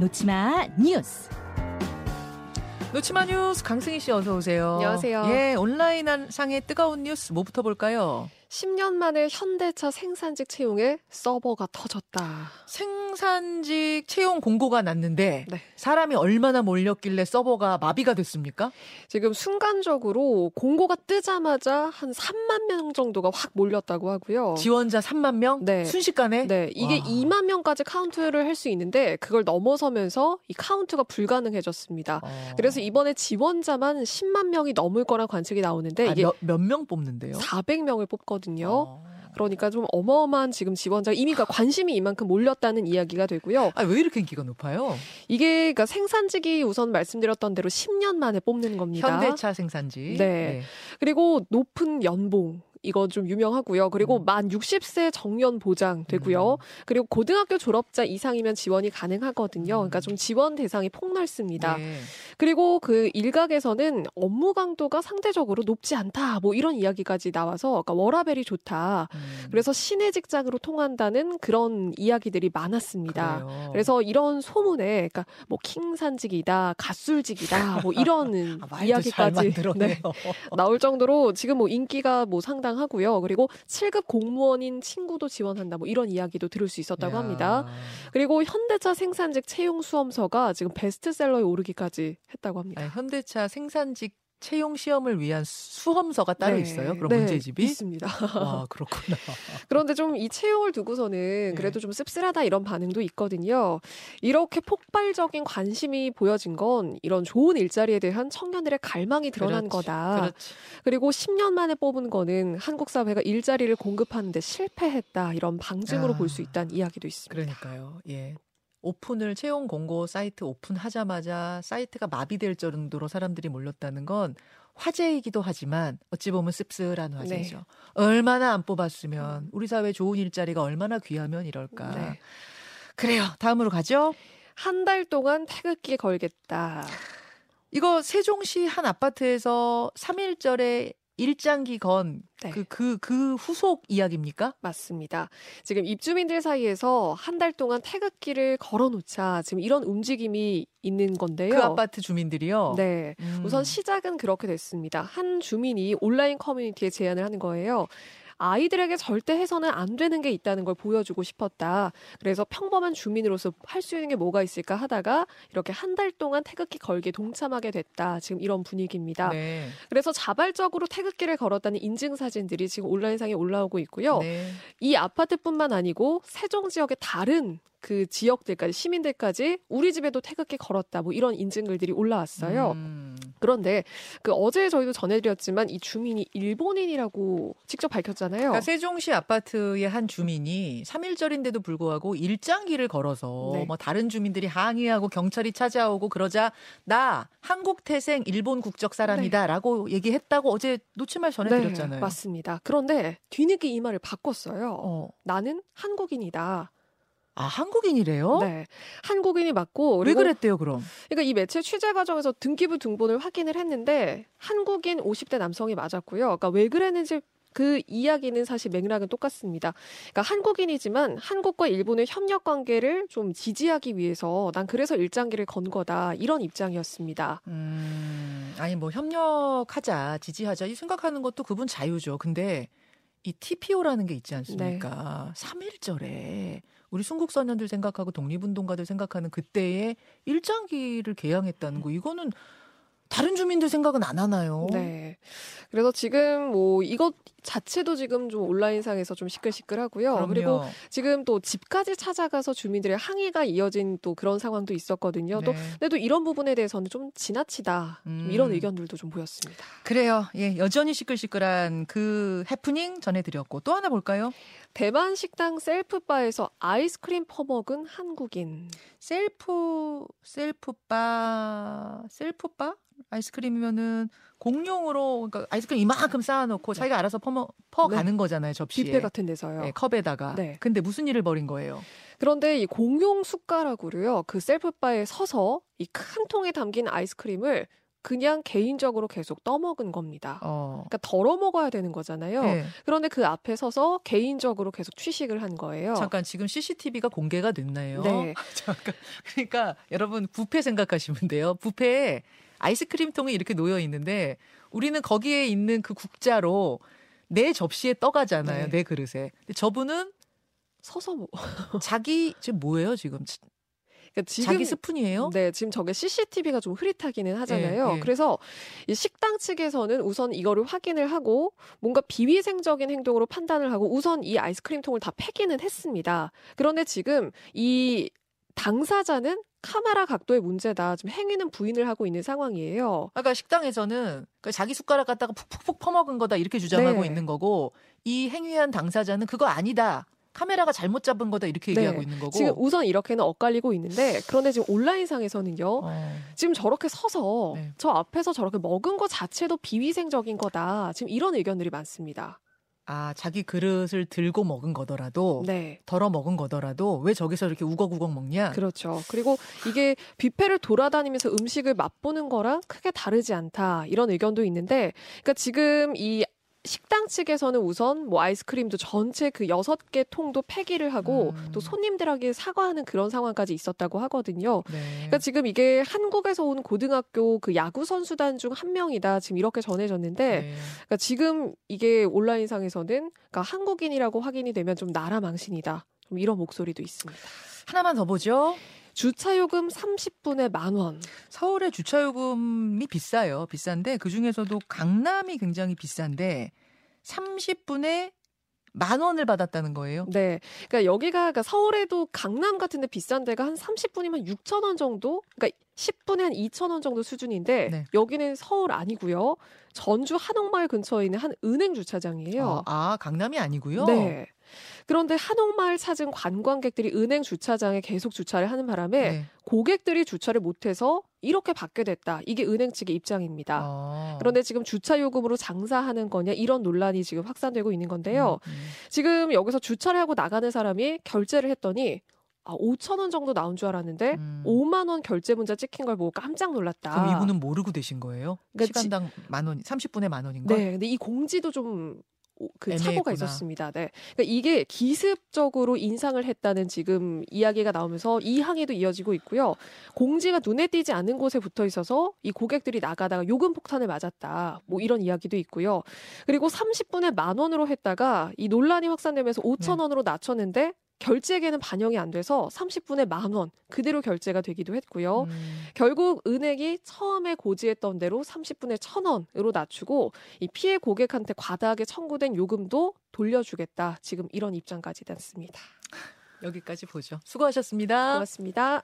놓치마 뉴스. 놓치마 뉴스 강승희 씨 어서 오세요. 안녕하세요. 예, 온라인 상의 뜨거운 뉴스 뭐부터 볼까요? 10년 만에 현대차 생산직 채용에 서버가 터졌다. 생산직 채용 공고가 났는데 네. 사람이 얼마나 몰렸길래 서버가 마비가 됐습니까? 지금 순간적으로 공고가 뜨자마자 한 3만 명 정도가 확 몰렸다고 하고요. 지원자 3만 명? 네. 순식간에? 네, 이게 와. 2만 명까지 카운트를 할 수 있는데 그걸 넘어서면서 이 카운트가 불가능해졌습니다. 어. 그래서 이번에 지원자만 10만 명이 넘을 거란 관측이 나오는데 아, 이게 몇 명 뽑는데요? 400명을 뽑거든요. 어. 그러니까 좀 어마어마한 지금 지원자가 이미 그러니까 관심이 이만큼 몰렸다는 이야기가 되고요. 아, 왜 이렇게 인기가 높아요? 이게 그러니까 생산직이 우선 말씀드렸던 대로 10년 만에 뽑는 겁니다. 현대차 생산직. 네. 그리고 높은 연봉. 이거 좀 유명하고요. 그리고 음. 만 60세 정년 보장 되고요. 음. 그리고 고등학교 졸업자 이상이면 지원이 가능하거든요. 그러니까 좀 지원 대상이 폭넓습니다. 네. 그리고 그 일각에서는 업무 강도가 상대적으로 높지 않다. 뭐 이런 이야기까지 나와서 그러니까 워라벨이 좋다. 음. 그래서 시내 직장으로 통한다는 그런 이야기들이 많았습니다. 그래요. 그래서 이런 소문에 그러니까 뭐 킹산직이다, 갓술직이다, 뭐 이런 아, 이야기까지. 네, 나올 정도로 지금 뭐 인기가 뭐 상당 하고요. 그리고 7급 공무원인 친구도 지원한다, 뭐 이런 이야기도 들을 수 있었다고 야. 합니다. 그리고 현대차 생산직 채용 수험서가 지금 베스트셀러에 오르기까지 했다고 합니다. 아니, 현대차 생산직 채용 시험을 위한 수험서가 따로 네. 있어요? 그럼 네, 문제집이? 있습니다. 와, 그렇구나. 그런데 좀 이 채용을 두고서는 그래도 좀 씁쓸하다 이런 반응도 있거든요. 이렇게 폭발적인 관심이 보여진 건 이런 좋은 일자리에 대한 청년들의 갈망이 드러난 그렇지, 거다. 그렇지. 그리고 10년 만에 뽑은 거는 한국 사회가 일자리를 공급하는데 실패했다. 이런 방증으로 아. 볼수 있다는 이야기도 있습니다. 그러니까요. 예. 오픈을 채용 공고 사이트 오픈하자마자 사이트가 마비될 정도로 사람들이 몰렸다는 건 화제이기도 하지만 어찌 보면 씁쓸한 화제죠. 네. 얼마나 안 뽑았으면 우리 사회 좋은 일자리가 얼마나 귀하면 이럴까. 네. 그래요. 다음으로 가죠. 한 달 동안 태극기 걸겠다. 이거 세종시 한 아파트에서 3일절에 일장기 건 네. 그, 그, 그 후속 이야기입니까? 맞습니다. 지금 입주민들 사이에서 한 달 동안 태극기를 걸어놓자 지금 이런 움직임이 있는 건데요. 그 아파트 주민들이요? 네. 음. 우선 시작은 그렇게 됐습니다. 한 주민이 온라인 커뮤니티에 제안을 하는 거예요. 아이들에게 절대 해서는 안 되는 게 있다는 걸 보여주고 싶었다. 그래서 평범한 주민으로서 할 수 있는 게 뭐가 있을까 하다가 이렇게 한 달 동안 태극기 걸기에 동참하게 됐다. 지금 이런 분위기입니다. 네. 그래서 자발적으로 태극기를 걸었다는 인증 사진들이 지금 온라인상에 올라오고 있고요. 네. 이 아파트뿐만 아니고 세종 지역의 다른 그 지역들까지 시민들까지 우리 집에도 태극기 걸었다. 뭐 이런 인증글들이 올라왔어요. 음. 그런데 그 어제 저희도 전해드렸지만 이 주민이 일본인이라고 직접 밝혔잖아요. 그러니까 세종시 아파트의 한 주민이 3일절인데도 불구하고 일장기를 걸어서 네. 뭐 다른 주민들이 항의하고 경찰이 찾아오고 그러자 나 한국 태생 일본 국적 사람이다라고 얘기했다고 어제 놓치말 전해드렸잖아요. 네, 맞습니다. 그런데 뒤늦게 이 말을 바꿨어요. 어. 나는 한국인이다. 아 한국인이래요? 네, 한국인이 맞고 왜 그랬대요 그럼? 그러니까 이 매체 취재 과정에서 등기부 등본을 확인을 했는데 한국인 50대 남성이 맞았고요. 그러니까 왜 그랬는지 그 이야기는 사실 맥락은 똑같습니다. 그러니까 한국인이지만 한국과 일본의 협력 관계를 좀 지지하기 위해서 난 그래서 일장기를 건 거다 이런 입장이었습니다. 음, 아니 뭐 협력하자, 지지하자 이 생각하는 것도 그분 자유죠. 근데 이 TPO라는 게 있지 않습니까? 삼일절에 우리 순국 선녀들 생각하고 독립운동가들 생각하는 그때의 일장기를 개항했다는 거 이거는 다른 주민들 생각은 안 하나요? 네. 그래서 지금 뭐 이것 자체도 지금 좀 온라인상에서 좀 시끌시끌하고요. 그럼요. 그리고 지금 또 집까지 찾아가서 주민들의 항의가 이어진 또 그런 상황도 있었거든요. 또 네. 근데 또 이런 부분에 대해서는 좀 지나치다 좀 음. 이런 의견들도 좀 보였습니다. 그래요. 예, 여전히 시끌시끌한 그 해프닝 전해드렸고 또 하나 볼까요? 대만 식당 셀프바에서 아이스크림 퍼먹은 한국인. 셀프 셀프바 셀프바 아이스크림이면은 공용으로 그러니까 아이스크림 이만큼 쌓아놓고 자기가 알아서 퍼, 퍼 네. 가는 거잖아요 접시에 뷔페 같은 데서요. 예, 컵에다가 네. 근데 무슨 일을 벌인 거예요? 그런데 이 공용 숟가락으로요. 그 셀프바에 서서 이 큰 통에 담긴 아이스크림을 그냥 개인적으로 계속 떠먹은 겁니다. 어. 그러니까 덜어 먹어야 되는 거잖아요. 네. 그런데 그 앞에 서서 개인적으로 계속 취식을 한 거예요. 잠깐 지금 CCTV가 공개가 됐나요? 네. 잠깐 그러니까 여러분 부페 생각하시면 돼요. 부페에 아이스크림 통이 이렇게 놓여 있는데 우리는 거기에 있는 그 국자로 내 접시에 떠가잖아요. 네. 내 그릇에. 근데 저분은 서서 뭐 자기 지금 뭐예요 지금 그러니까 지금, 자기 스푼이에요? 네, 지금 저게 CCTV가 좀 흐릿하기는 하잖아요. 네, 네. 그래서 이 식당 측에서는 우선 이거를 확인을 하고 뭔가 비위생적인 행동으로 판단을 하고 우선 이 아이스크림 통을 다 폐기는 했습니다. 그런데 지금 이 당사자는 카메라 각도의 문제다. 지금 행위는 부인을 하고 있는 상황이에요. 그러니까 식당에서는 그러니까 자기 숟가락 갖다가 푹푹푹 퍼먹은 거다 이렇게 주장하고 네. 있는 거고 이 행위한 당사자는 그거 아니다. 카메라가 잘못 잡은 거다 이렇게 네. 얘기하고 있는 거고 지금 우선 이렇게는 엇갈리고 있는데 그런데 지금 온라인상에서는요 어. 지금 저렇게 서서 네. 저 앞에서 저렇게 먹은 거 자체도 비위생적인 거다 지금 이런 의견들이 많습니다. 아 자기 그릇을 들고 먹은 거더라도 네. 덜어 먹은 거더라도 왜 저기서 이렇게 우걱우걱 먹냐? 그렇죠. 그리고 이게 뷔페를 돌아다니면서 음식을 맛보는 거랑 크게 다르지 않다 이런 의견도 있는데 그러니까 지금 이 식당 측에서는 우선 뭐 아이스크림도 전체 그 여섯 개 통도 폐기를 하고 음. 또 손님들에게 사과하는 그런 상황까지 있었다고 하거든요. 네. 그러니까 지금 이게 한국에서 온 고등학교 그 야구 선수단 중 한 명이다 지금 이렇게 전해졌는데 네. 그러니까 지금 이게 온라인상에서는 그러니까 한국인이라고 확인이 되면 좀 나라 망신이다. 좀 이런 목소리도 있습니다. 하나만 더 보죠. 주차요금 30분에 만 원. 서울의 주차요금이 비싸요. 비싼데 그 중에서도 강남이 굉장히 비싼데 30분에 만 원을 받았다는 거예요. 네. 그러니까 여기가 그러니까 서울에도 강남 같은 데 비싼 데가 한 30분이면 6천 원 정도? 그러니까 10분에 한 2천 원 정도 수준인데 네. 여기는 서울 아니고요. 전주 한옥마을 근처에 있는 한 은행 주차장이에요. 아, 아 강남이 아니고요. 네. 그런데 한옥마을 찾은 관광객들이 은행 주차장에 계속 주차를 하는 바람에 네. 고객들이 주차를 못해서 이렇게 받게 됐다. 이게 은행 측의 입장입니다. 아. 그런데 지금 주차 요금으로 장사하는 거냐 이런 논란이 지금 확산되고 있는 건데요. 음, 음. 지금 여기서 주차를 하고 나가는 사람이 결제를 했더니 아, 5천 원 정도 나온 줄 알았는데 음. 5만 원 결제 문자 찍힌 걸 보고 깜짝 놀랐다. 그럼 이분은 모르고 되신 거예요? 그러니까 시간당 만 원, 30분에 만 원인가? 네, 근데 이 공지도 좀 그 착오가 있었습니다. 네. 그러니까 이게 기습적으로 인상을 했다는 지금 이야기가 나오면서 이 항의도 이어지고 있고요. 공지가 눈에 띄지 않는 곳에 붙어 있어서 이 고객들이 나가다가 요금 폭탄을 맞았다. 뭐 이런 이야기도 있고요. 그리고 30분에 만 원으로 했다가 이 논란이 확산되면서 5천 원으로 낮췄는데 결제액에는 반영이 안 돼서 30분에 만 원 그대로 결제가 되기도 했고요. 음. 결국 은행이 처음에 고지했던 대로 30분에 천 원으로 낮추고 이 피해 고객한테 과다하게 청구된 요금도 돌려주겠다. 지금 이런 입장까지 났습니다. 여기까지 보죠. 수고하셨습니다. 고맙습니다.